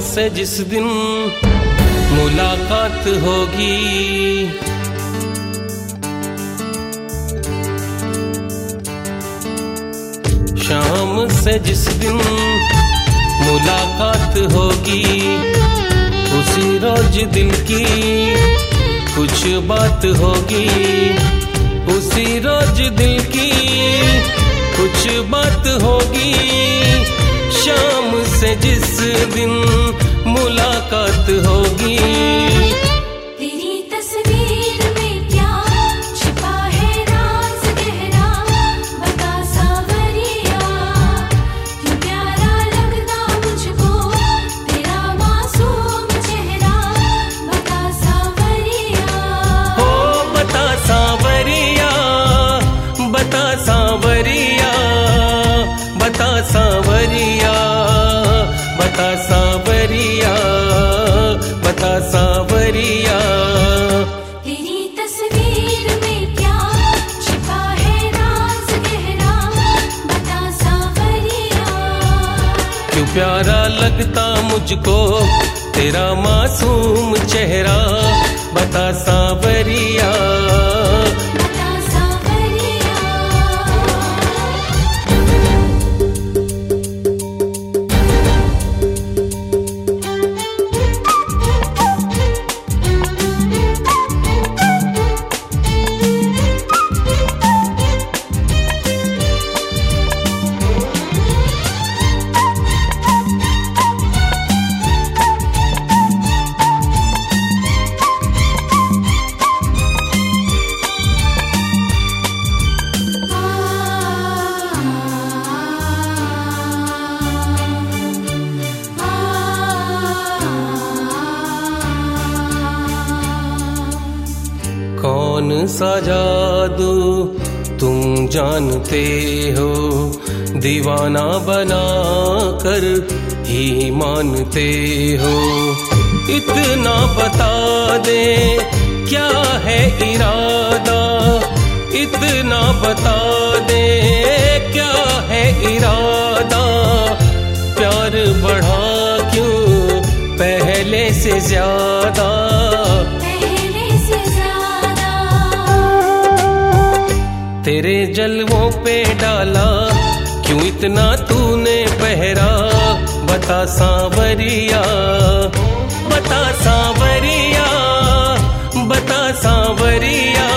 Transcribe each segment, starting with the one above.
से जिस दिन मुलाकात होगी। शाम से जिस दिन मुलाकात होगी, उसी रोज दिल की कुछ बात होगी। उसी रोज दिल की कुछ बात होगी, शाम से जिस दिन सांवरिया बता सांवरिया बता सांवरिया। तेरी तस्वीर में क्या छिपा है राज गहरा बता सावरिया। क्यों प्यारा लगता मुझको तेरा मासूम चेहरा बता सांवरिया। सा जादू तुम जानते हो, दीवाना बना कर ही मानते हो। इतना बता दे, क्या है इरादा? इतना बता दे, क्या है इरादा? प्यार बढ़ा क्यों, पहले से ज़्यादा? जलवों पे डाला, क्यों इतना तूने पहरा? बता सांवरिया बता सांवरिया बता सांवरिया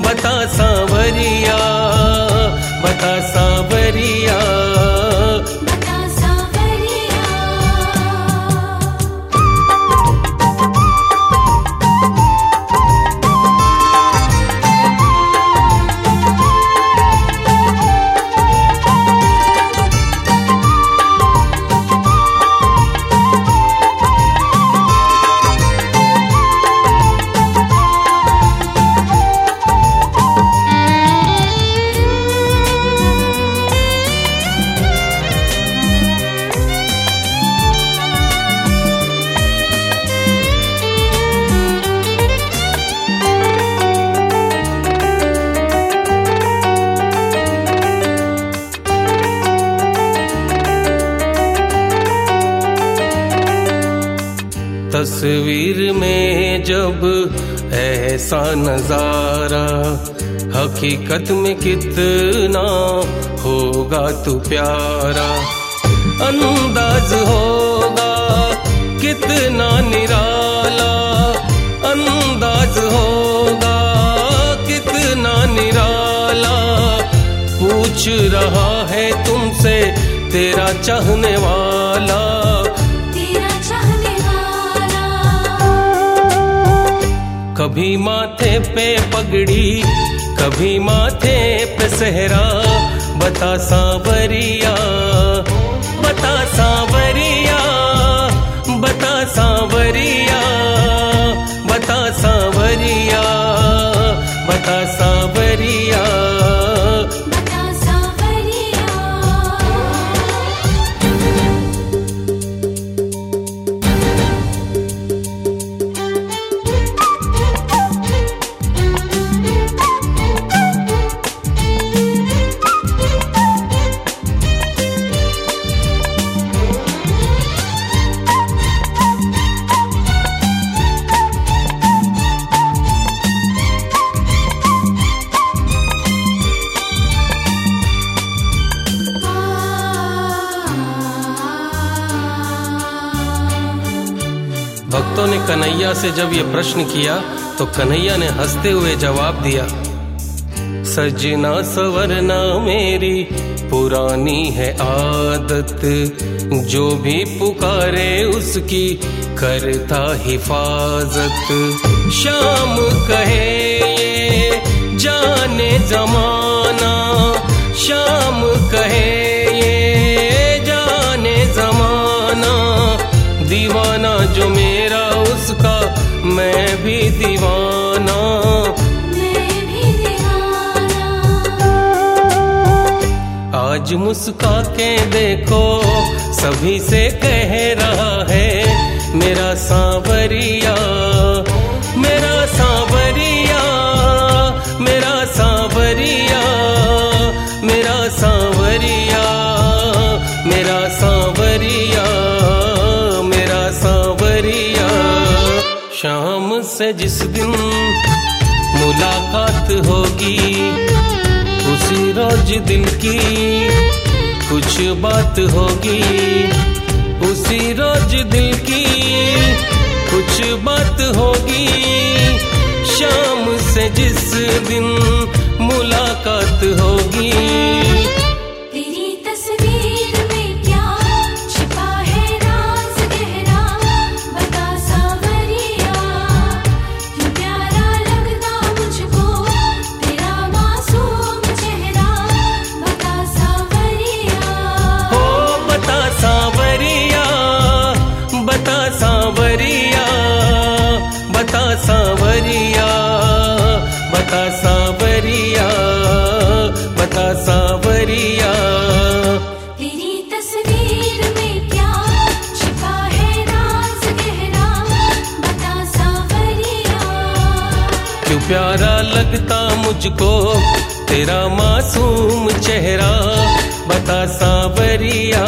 बता सांवरिया बता सांवरिया तस्वीर में जब ऐसा नज़ारा हकीकत में कितना होगा तू प्यारा। अंदाज होगा कितना निराला। अंदाज होगा कितना निराला। पूछ रहा है तुमसे तेरा चाहने वाला। कभी माथे पे पगड़ी, कभी माथे पे सहरा। बता सांवरिया बता सांवरिया बता सांवरिया बता सांवरिया बता सांवरिया। कन्हैया से जब ये प्रश्न किया तो कन्हैया ने हँसते हुए जवाब दिया, सजना सवरना मेरी, पुरानी है आदत। जो भी पुकारे उसकी, करता हिफाजत। शाम कहे ये, जाने जमाना। शाम कहे ये, जाने जमाना। दीवाना मैं भी दीवाना। मैं भी दीवाना। आज मुस्का के देखो सभी से कह रहा है मेरा सांवरिया। शाम से जिस दिन मुलाकात होगी, उसी रोज दिल की कुछ बात होगी। उसी रोज दिल की कुछ बात होगी। शाम से जिस दिन मुलाकात होगी प्यारा लगता मुझको तेरा मासूम चेहरा बता सांवरिया।